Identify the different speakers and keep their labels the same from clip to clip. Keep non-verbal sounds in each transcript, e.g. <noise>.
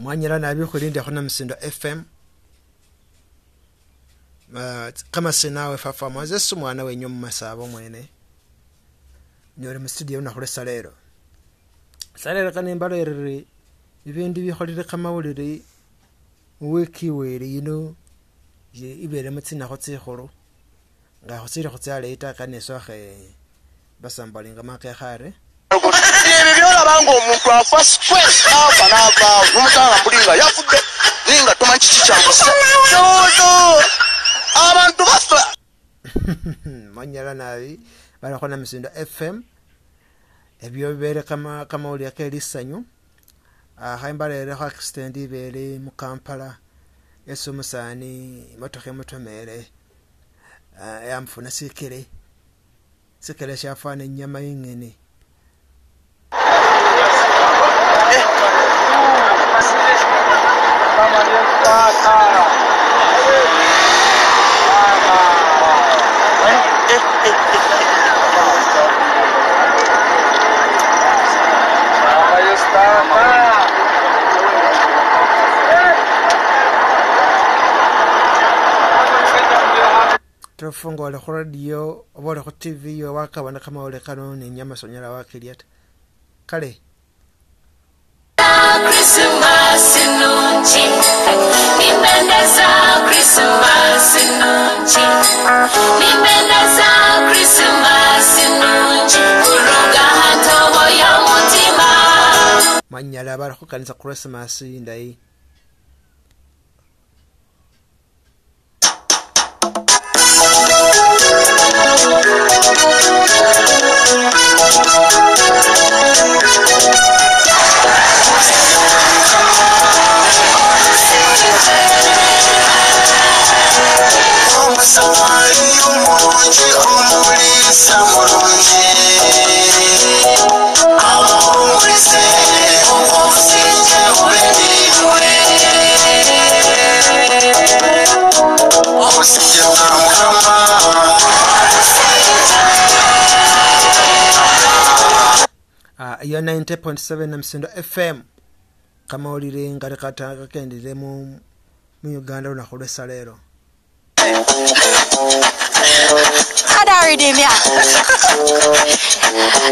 Speaker 1: mwanyala nabi khulindekho namsindo fm uh, kamasina awe fafamo zesi mwana wenyu mumasaba mwene. Noli mustudio lunakhu lwesa lelo salelo kanimbalo eriri bibindu bikholere kamawulire wiiki weli yino ibelemo tsinakho tsikhulu nga khusilikho tsyaleyi ta kaniswakhe basambalinga makekhare
Speaker 2: ebyo byolaba ngaomuntu afa stress nafa navaawo nomusanga mbuli nga yafudde naye nga tomanyi kiki kyamusa kyoto abantu bafa! <laughs>
Speaker 1: Manyala nabi balikho na misindo fm ebyo bibele kama- kamawulire kelisanyu khaimbalerekho accident ibele mukampala esi umusani imotokha imutomele ah, yamufuna sikele sikele shafana inyama ing'ene tofunga oli khu radio oba oli khu tv oba wakabona kamawulire kano ninyama sonyala wakilya ta kale.
Speaker 3: nchi, nipende za Krismasi nchi, nipende za Krismasi nchi, kuruga hatobo ya mutima.
Speaker 1: Manyala
Speaker 2: barikukanisa Krismasi ndayi.
Speaker 1: Ah, iyo uh, 90.7 msindo fm kamawulire nga tekakendere mu uganda olunaku lwessa leero Thank you.
Speaker 3: Ada redeem ya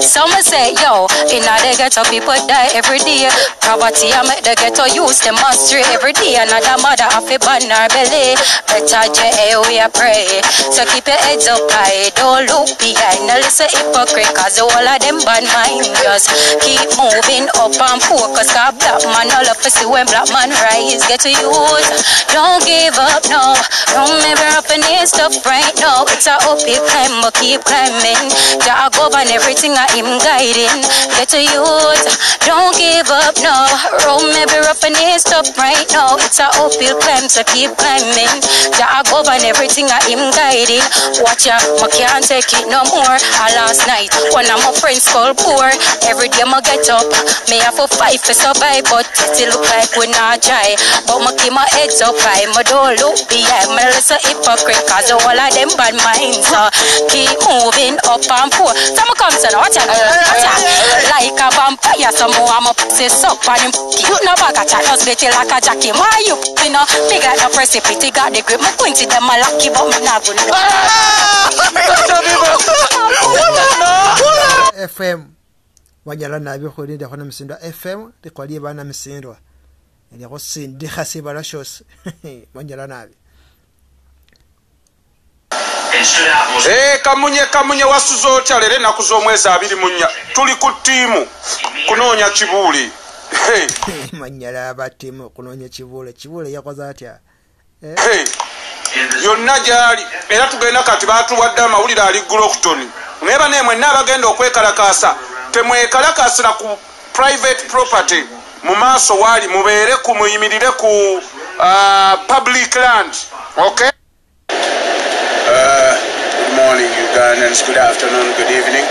Speaker 3: Some say yo In a the ghetto people die every day. Poverty I make the ghetto youth demonstrate every day. Another mother have burn her belly. Better J we a pray. So keep your heads up high Don't look behind. Now listen hypocrite Cause the whole of them bad mind. Just keep moving up and focus Cause black man all up to see when black man rise. Get to use. Don't give up no. Don't ever up and need stuff right now. It's a uphill climb but keep climbing Jah govern everything I am guiding. Get to use Don't give up no. Road maybe rough and need stuff right now. It's a uphill climb so keep climbing. Jah govern everything I am guiding. Watch ya, I can't take it no more. I last night one of my friends called poor. Every day I get up may have to fight for survive. But it look like we not try. But me keep my heads up high Me don't look behind. Me listen hypocrite Cause all of them bad minds So Keep moving up and poor. Some come to the hotel, like a vampire. Some more I'm up, say up on him. You know, back us, get like a jacket. My you, you know, big like a precipice, got the grip. My pointy, them a lucky, but me not good.
Speaker 1: FM wanyala nabyo khulindakho namusindwa fm likhwalie bana misindwa eliakho sindikha sibala shosi <laughs> wanyala nabi
Speaker 4: kamunye kamunye wasuza otya leero ennaku z'omwezi abiri mu nnya. Tuli ku ttiimu kunoonya kibuuli Hey, <laughs>
Speaker 1: manyala abatimu kunoonya kibuule. Kibuule yakoze atya?
Speaker 4: Hey. yonna gyali. Era tugenda kati baatuwadde amawulire ali glokton naye bane mwenna abagenda okwekalakaasa temwekalakaasira ku private property. Mu maaso waali mubeere ku muyimirire ku uh, public land. Okay
Speaker 5: morning, Ugandans. Good afternoon, good evening.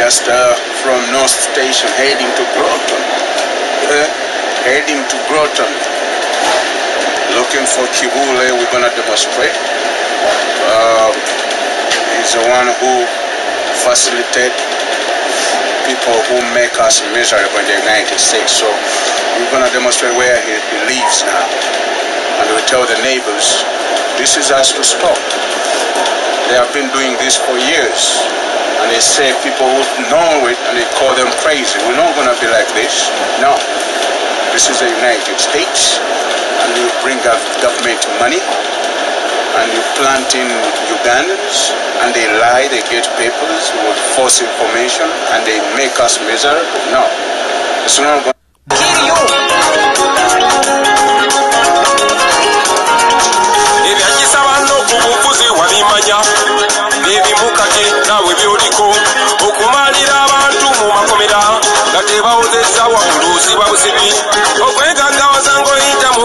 Speaker 5: Just uh, from North Station heading to Groton. Uh, heading to Groton. Looking for Kibule. We're going to demonstrate. Uh, he's the one who facilitated people who make us miserable in the United States. So we're going to demonstrate where he, he lives now. And we tell the neighbors, this is us to stop. They have been doing this for years. And they say people who know it and they call them crazy. We're not going to be like this. No. This is the United States. And you bring up government money and you plant in Ugandans and they lie, they get papers with false information and they make us miserable. No. It's not going
Speaker 6: bawozesa waggulu si babusibi okwegaggawaza ng'oyita mu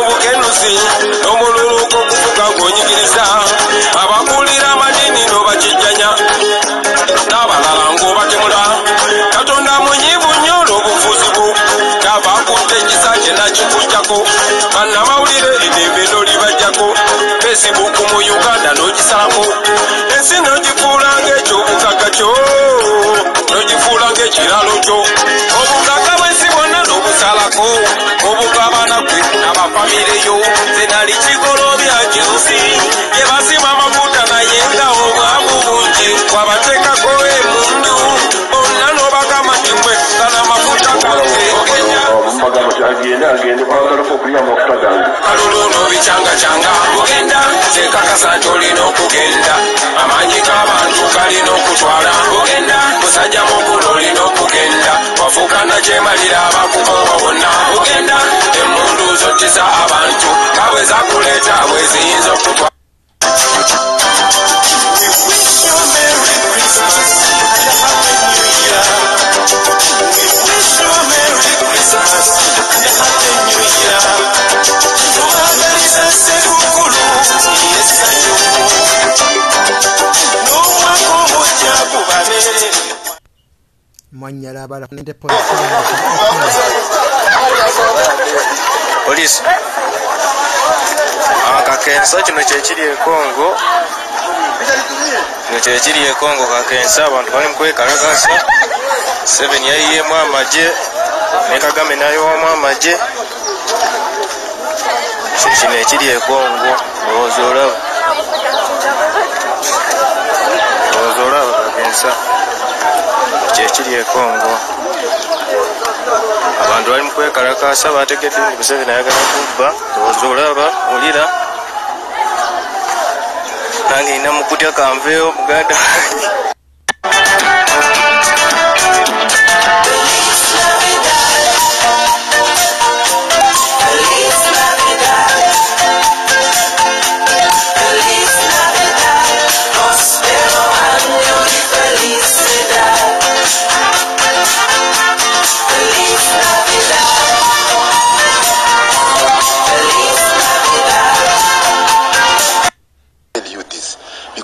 Speaker 6: n'abafamireyo ze nali kigolobya kirusi gye basima amafuta naye nga obwavu bungi wabateekako emundu bonna n'obagamba nti mwe gana amafuta gange ogenya
Speaker 7: bagamba ti agende agende kwagalako okulya amafuta gange
Speaker 6: kalulu n'obicyangacanga ogenda zekakasa nti olina okugenda amaanyi g'abantu galina okutwala ogenda musajja mukulu olina okugenda wafuuka nakyemalira
Speaker 8: Police. Akakensa kino kyekiri ekongo kino kyekiri ekongo kakensa abantu bali mukwekalakasa seven yayiyemu amagye ne kagame nayowamu amagye. Kino ekiri ekongo olowooza olaba. Olowooza olaba kakensa kyekiri ekongo abantu bali mukwekalakasa bategedde nti museveni ayagala kubba. Olowooza olaba olira nange nina mukutya kanveewo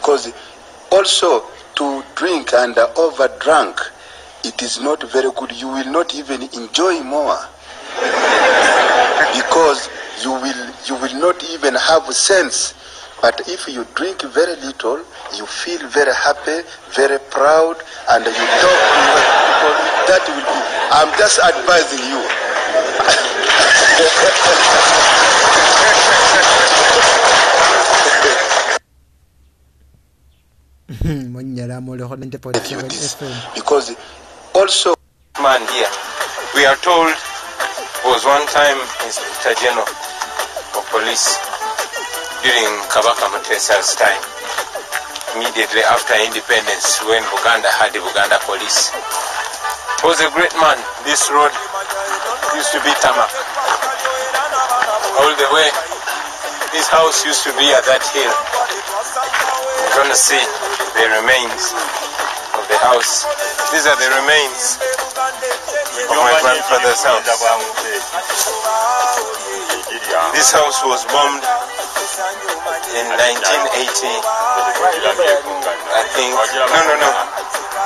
Speaker 5: because also to drink and over drunk it is not very good. You will not even enjoy more <laughs> because you will you will not even have sense. But if you drink very little you feel very happy very proud and you talk to people that will be i'm just advising you <laughs> <laughs> because also
Speaker 6: man here. We are told was one time Inspector General of Police during Kabaka Mutesa's time, immediately after independence, when Buganda had the Buganda Police. Was a great man. This road used to be tarmac. All the way, this house used to be at that hill. You're gonna see the remains of the house. These are the remains of my grandfather's house. This house was bombed in 1980. I think, no, no, no,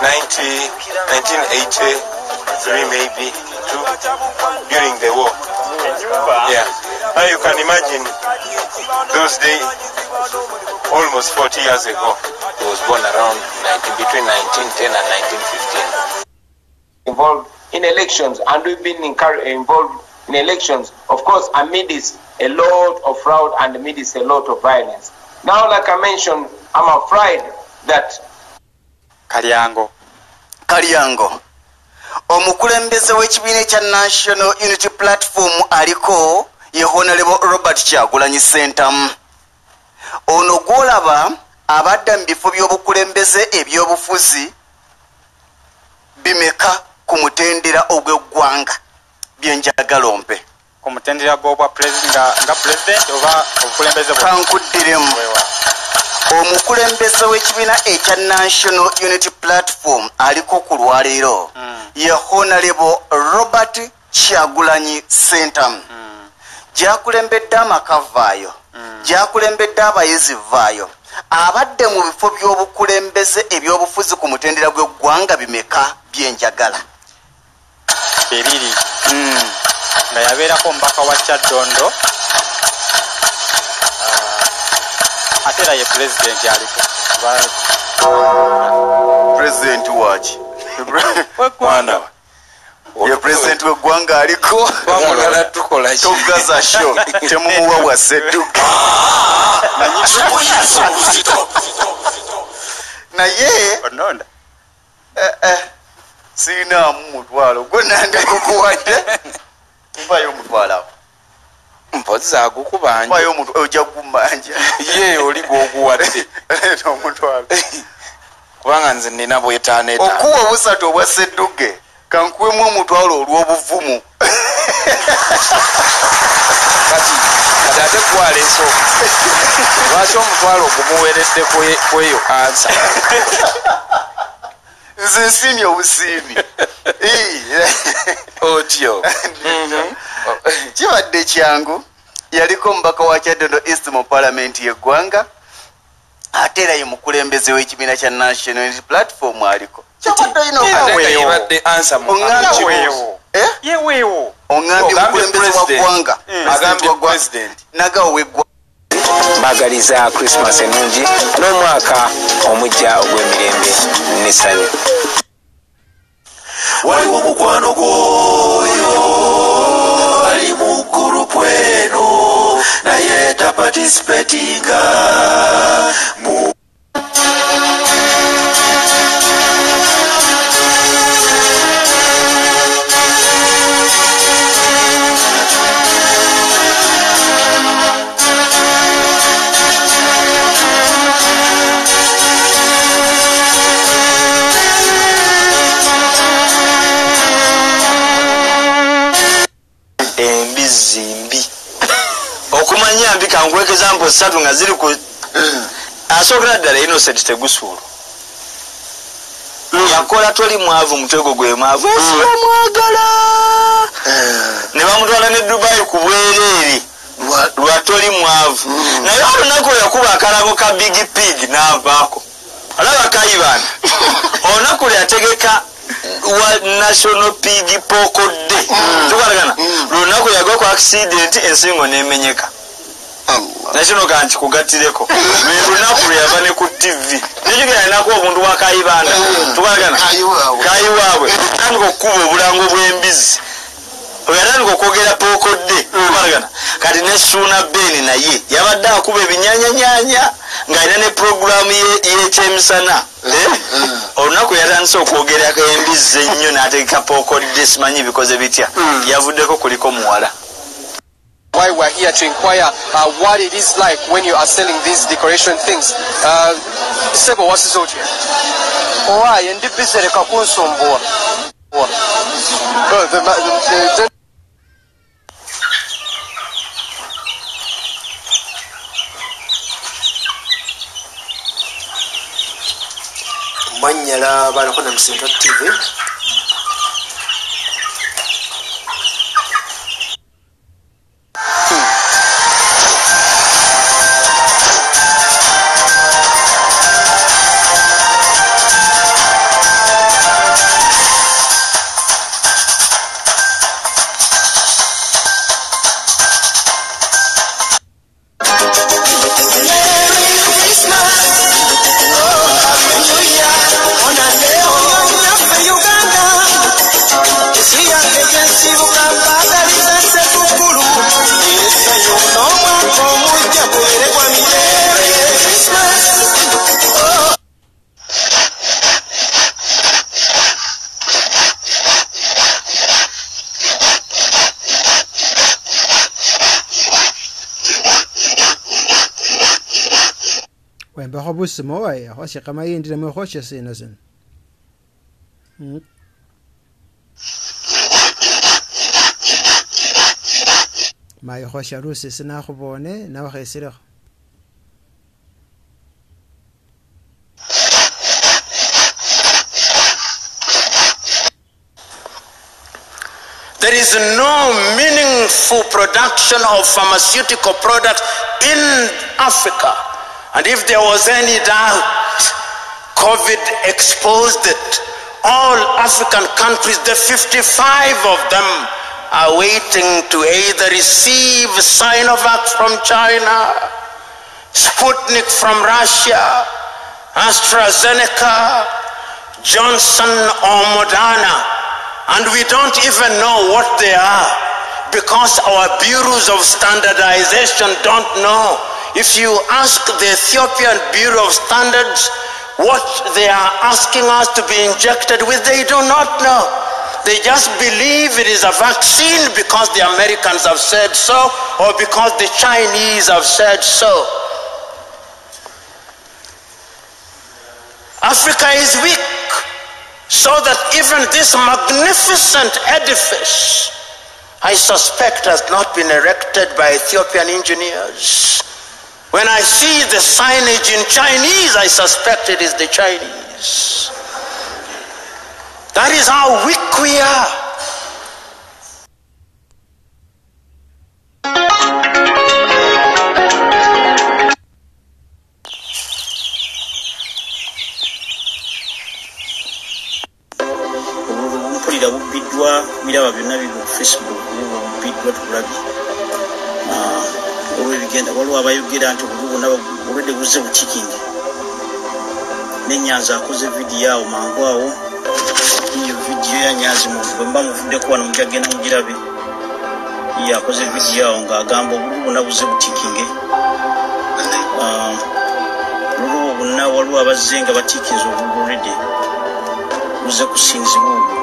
Speaker 6: 90, 1983 maybe, two, during the war. Yeah. Now you can imagine those days, almost 40 years ago. He was born around 19, between 1910 and 1915.
Speaker 9: involved in elections, and we've been involved in elections, of course, amidst a lot of fraud and amidst a lot of violence. Now, like I mentioned, I'm afraid that
Speaker 10: kalyango
Speaker 11: kalyango omukulembeze w'ekibiina ekya national unity platform aliko ye honorable robert kyagulanyi sentamu ono gwolaba abadda mu bifo by'obukulembeze ebyobufuzi bimeka ku mutendera ogw'eggwanga byenjagala ompe
Speaker 10: ku mutendera gwobwa nga president oba obukulembeze
Speaker 11: kankuddiremu. Omukulembeze w'ekibiina ekya national unity platform aliko ku lwaleero ye honorable robert kyagulanyi centam gyakulembedde amaka vaayo gyakulembedde abayizi vaayo. Abadde mu bifo by'obukulembeze ebyobufuzi ku mutendera gw'eggwanga bimeka byenjagala?
Speaker 10: Ebiri? Nga yabeerako omubaka wa kyaddondo. Ate era ye pulezidenti aliko.
Speaker 11: Pulezidenti waki ye pulezidenti weggwanga aliko togaza sho temumuwa wasedduka naye siinaamu mutwalo. Gwe nandikukuwadde nvayo omutwalawo
Speaker 12: mpozi agukubanja.
Speaker 11: Omuntu ojja kumanja
Speaker 12: ye oli gwoguwadde.
Speaker 11: Omutwalo.
Speaker 12: Kubanga nze nina bwetaano etaano.
Speaker 11: Okuwa obusatu obwa sedduge kankuwemu omutwalo olw'obuvumu.
Speaker 12: Kati kati ate gwaleso lwaki omutwalo ogumuweredde kweyo ansa
Speaker 11: nze nsiimye obusiimi.
Speaker 12: Otyo.
Speaker 11: Kibadde kyangu yaliko omubaka wa kyaddondo east mu palamenti yeggwanga ate era ye mukulembeze w'ekibiina kya national platform aliko
Speaker 10: yeweewo
Speaker 11: oŋambye mukulembeze wa ggwanga. Nagawo weggwanga
Speaker 13: mbagaliza krismas enungi n'omwaka omujja ogw'emirembe nesanyu
Speaker 14: waliwo mukwano gwoyo ali mu gurupu eno naye taparticipatinga
Speaker 13: kankweka example satu nga ziri ku asookera ddala innocent tegusuulu. Yakola toli mwavu mutego gwe mwavu. Esibamwagala ne bamutwala ne dubai ku bwereere. Lwatoli mwavu. Naye olunaku yakuba akalago ka big pig n'avaako. Alaba kayibana <laughs> olunaku lyategeka wa national pig poko day. Tukwatagana. Lunaku yagwa ku accident ensingo nemenyeka nakino kanti kugatireko lunaku lweyava ne ku tv nikigeralinako obuntu bwa kayibanda. Tukwatagana kayiwaabwe. <laughs> Atandika okukuba obulango bw'embizi yatandika okwogera pokodde tukwatagana kati ne suuna beni naye yabadde akuba ebinyanyanyanya ng'alina ne puroguramu y'ekyemisana olunaku yatandise okwogerako embizi ennyo n'ategeka pokodde simanyi bikoze bitya. Yavuddeko kuliko muwala
Speaker 15: why we're here to inquire uh, what it is like when you are selling these decoration things. Uh, Sebo, what's this out here?
Speaker 1: owaye ndi bisereka kunsumbuwa
Speaker 15: Oh, the, the, the, the,
Speaker 1: manyala baliko na musinga tv
Speaker 11: There is no meaningful production of pharmaceutical products in Africa. And if there was any doubt, COVID exposed it. All African countries, the 55 of them, are waiting to either receive Sinovac from China, Sputnik from Russia, AstraZeneca, Johnson or Moderna and we don't even know what they are because our bureaus of standardization don't know. If you ask the Ethiopian Bureau of Standards what they are asking us to be injected with, they do not know. They just believe it is a vaccine because the Americans have said so or because the Chinese have said so. Africa is weak so that even this magnificent edifice, I suspect, has not been erected by Ethiopian engineers. When I see the signage in Chinese, I suspect it is the Chinese. That is how weak we are.
Speaker 16: Abayogera nti obuli bwonna obulwadde buzze bukikingi nenyanza akoze vidiyo awo mangu awo. Iyo vidiyo yanyanzi bwemba muvuddeko wano mujagenda mugirabe. Ye akoze vidiyo awo ng'agamba obuli bwonna buzze butikinge olulwo bwonna waliwo abazze nga batikinze obululredde buze kusinzibwa obwo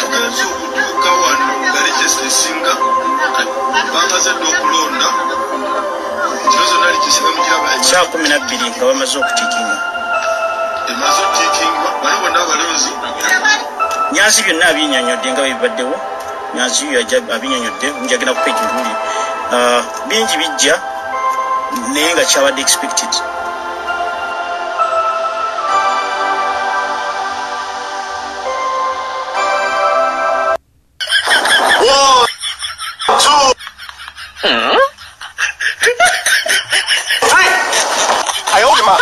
Speaker 7: tugenze okutuuka wano nga likesi esinga bamaze dde okulonda kino zonna likisinga mukiraba
Speaker 16: saa kumi nabbiri nga bamaze okutikinga
Speaker 7: emaze otiikingibwa bali bonna abalonzi
Speaker 16: nyanzi byonna abinyonyodde nga bebibaddewo nyanzi yo abinyonyodde njagenda ku page ntuli bingi bijja naye nga kyabadde expected
Speaker 7: はい哎呦我的妈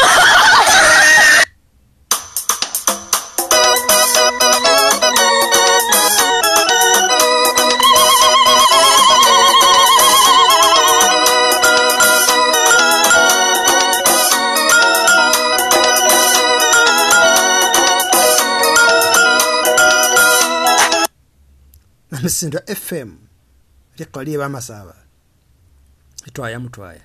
Speaker 3: ！namsindwa fm liqoliwa amasaba twaya mutwaya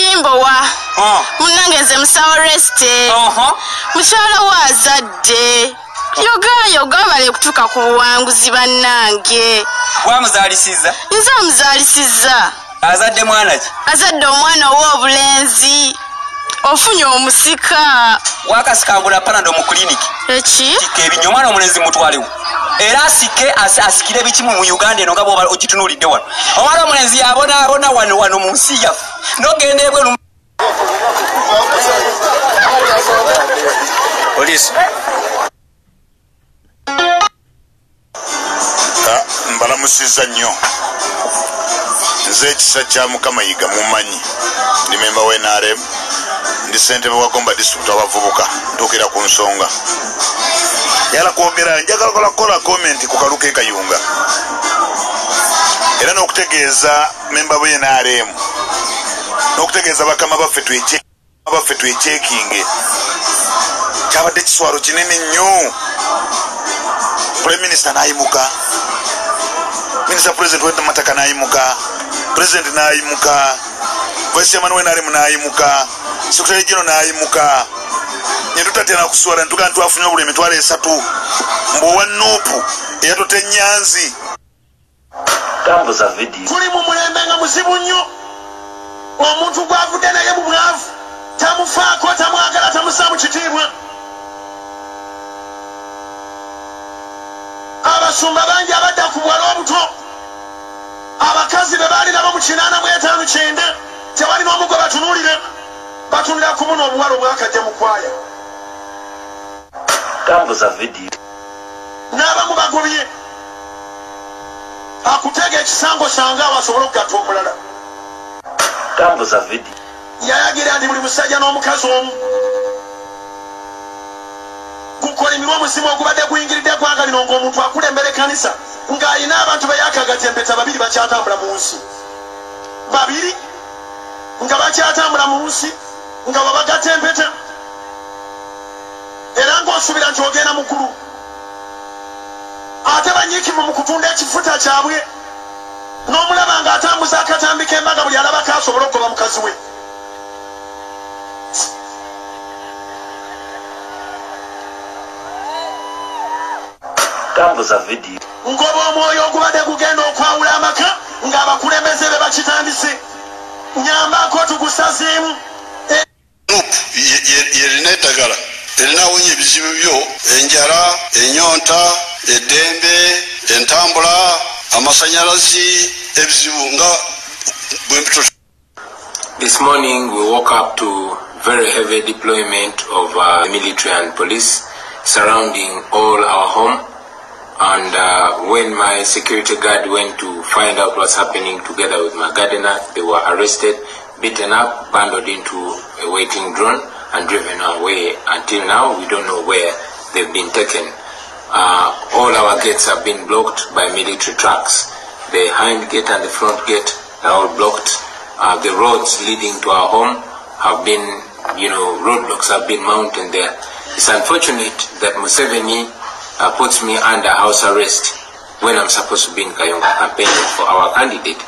Speaker 17: kimbowa munange nze musawo resite mukyala wo azadde. Yogayoga bale okutuuka ku buwanguzi bannange.
Speaker 18: Wamuzaalisiza
Speaker 17: nze amuzaalisiza
Speaker 18: azadde mwana ki?
Speaker 17: Azadde omwana ow'obulenzi ofunye omusika.
Speaker 18: Wakasikangula panado mu kuliniki
Speaker 17: eki?
Speaker 18: Tika ebinyo omwana omulenzi mutwalewo era asike as- asikire bikimu mu uganda eno nga bwoba ogitunulidde wano. Omwana omulenzi yabonaabona wano wano mu nsi yaffe. Nogenda ebweru
Speaker 19: polisi mbalamusiza nnyo nze ekisa kya mukama yiga mumanyi ndi memba wa nrm ndi sentebe wa gomba disitulikiti w'abavubuka ntuukira ku nsonga. Yala kwogera njagala kola kola komenti ku kaluka ekayunga era n'okutegeeza memba bwe nrm n'okutegeeza bakama baffe twecekinge kyabadde kiswalo kinene nnyo. Prime minister nayimuka minisita president wemataka nayimuka president nayimuka vice chairman wenaremu nayimuka secretary general nayimuka netutatera kuswala netugaa ntwafunye obuli emitwalo esatu. Mbuowa nupu eyatota
Speaker 20: vidiyo
Speaker 21: tuli mu mulembe nga muzibu nnyo. Omuntu gwavudde naye mu bwavu tamufaako tamwagala tamusaamu kitiibwa. Abasumba bangi abadda ku bwala obuto abakazi be baali nabo mu kinaana mu etaano kyenda tewali n'omugwe batunuulire batunulira ku muno omuwala omwakajja mu kwaya.
Speaker 20: Tambuza vidiyo
Speaker 21: n'abamu bagobye akutega ekisango kyange awo asobole okugatta omulala.
Speaker 20: Tambuza vidiyo
Speaker 21: yayagira nti buli musajja n'omukazi omu gukolimirwa omuzimu ogubadde guyingiridde eggwanga lino ng'omuntu akulembera ekkanisa. Ng'alina abantu be yakagaza empeta babiri bakyatambula mu nsi. Babiri? Nga bakyatambula mu nsi nga babagatta empeta. Era ng'osuubira nti ogenda mukulu ate banyiikimu mu kutunda ekifuta kyabwe. N'omulaba ng'atambuza akatambi k'embaga buli alabako asobole okugoba mukazi we
Speaker 20: tambuza vidiyo
Speaker 21: ngoba omwoyo ogubadde gugenda okwawula amaka ng'abakulembeze be bakitandise. Nyambako tugusazeemu
Speaker 22: yerina eddagala. Erina awonya ebizibu byo. Enjala enyonta eddembe entambula amasanyalazi ebizibu nga bwempito
Speaker 23: This morning we woke up to very heavy deployment of uh, military and police surrounding all our home. And uh, when my security guard went to find out what's happening together with my gardener, they were arrested, beaten up, bundled into a waiting drone, and driven away. Until now, we don't know where they've been taken. Uh, all our gates have been blocked by military trucks. The hind gate and the front gate are all blocked. Uh, the roads leading to our home have been, you know, roadblocks have been mounted there. It's unfortunate that Museveni uh, puts me under house arrest when I'm supposed to be in Kayonga campaigning for our candidate.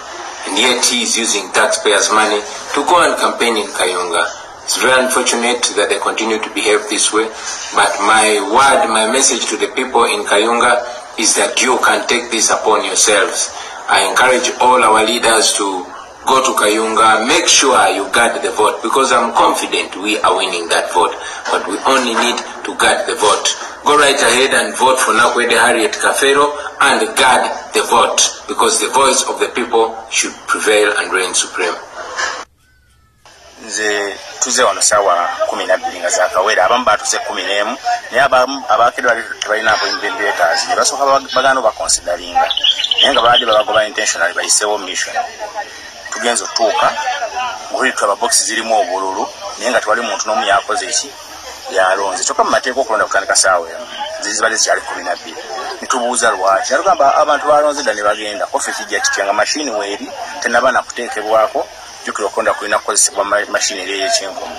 Speaker 23: And yet he is using taxpayers' money to go and campaign in Kayonga. It's very unfortunate that they continue to behave this way. But my word, my message to the people in Kayonga is that you can take this upon yourselves. I encourage all our leaders to go to Kayunga, make sure you guard the vote because I'm confident we are winning that vote. But we only need to guard the vote. Go right ahead and vote for Nakwede Harriet Kafero and guard the vote because the voice of the people should prevail and reign supreme.
Speaker 24: nze tuze wano sawa kumi nabbiri nga zakawera abamu batuze kumi n'emu naye abakedwa tebalina inventators ne basooka bagano bakonsidalinga naye nga baadde babagoba intentional bayiseewo mission tugenza otutuuka nguli tu ababokisi zirimu obululu naye nga tewali muntu n'omu yakoze eki yalonze. Kyokka mu mateeka okulonda kutandika saawa emu zibadde zikyali kumi nabbiri nitubuuza lwaki? Alugamba abantu balonze dda ne bagenda. Kofe kijja kitya nga mashini weeri tenaba nakuteekebwako. Jukira okulonda kulina kukozesebwa mashini eri eyekyenkomo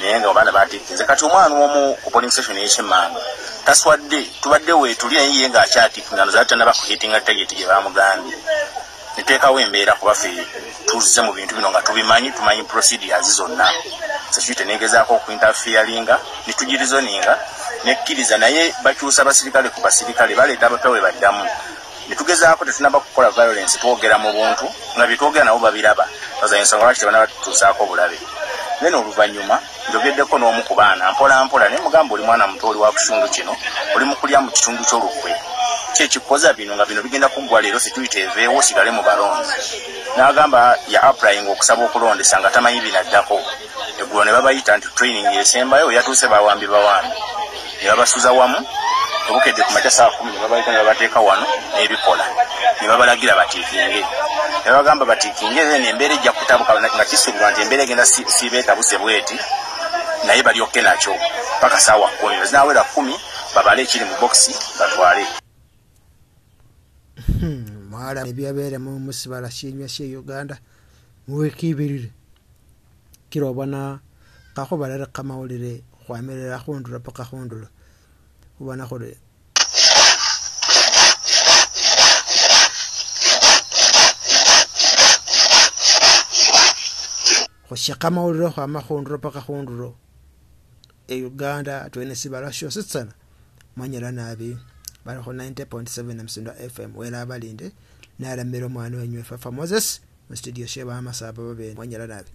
Speaker 24: naye nga abaana batikinze kati omwana omu ku polling station eyekyemmanga taswadde tubadde weetuli naye ye ngaakyatikinga zaali tanaba kuhitinga tageti gye bamugambye niteekawo embeera kubaffe tuzize mu bintu bino nga tubimanyi tumanyi procedures zonna. Sekirite negezaako okuinterfiaringa nitugirizoninga nekkiriza naye bakyusa basirikale ku basirikale baleeta abapewe baddamu. Netugezaako tetunaba kukola violence twogera mu buntu nga byetwogera nabo babiraba. Oza ensonga lwaki tebanaba tutuusaako bulabe. Then oluvannyuma njogeddeko n'omu ku baana mpola mpola naye mugamba oli mwana muto oli wa kitundu kino oli mukulya mu kitundu ky'olukwe kyekikoza bino nga bino bigenda kuggwa leero situyita eveewo sigale mu balonzi. N'agamba ya applying okusaba okulondesa nga tamanyi binaddako. Eggulo ne babayita nti training esembayo yatuuse bawambi bawambi. Ne babasuza wamu obukedde ku makya saa kumi ne babayita ne babateeka wano n'ebikola. Ne babalagira batiikinge. Ne bagamba batiikinge then embeera ejja kutabuka nga kisuubirwa nti embeera egenda siibeetabuse bweti naye balyokke nakyo paka saawa kumi. Ezinawera kumi babale ekiri mu bokisi batwale Hmm,
Speaker 1: mwala ebyabeeremu mu sibala shinywa she uganda muwikibirire kila obona kakhubalere kamawulire khwamirire akhundulo paka khundulo khubona khuri khushaka mawulire khwama khundulo paka khundulo e uganda atwene sibala shositsana manyira nabi balikho 90.7 msindo fm wela balinde nalamila omwana wenywe fafa moses mustudio she bamasaba babe mwanyala nabi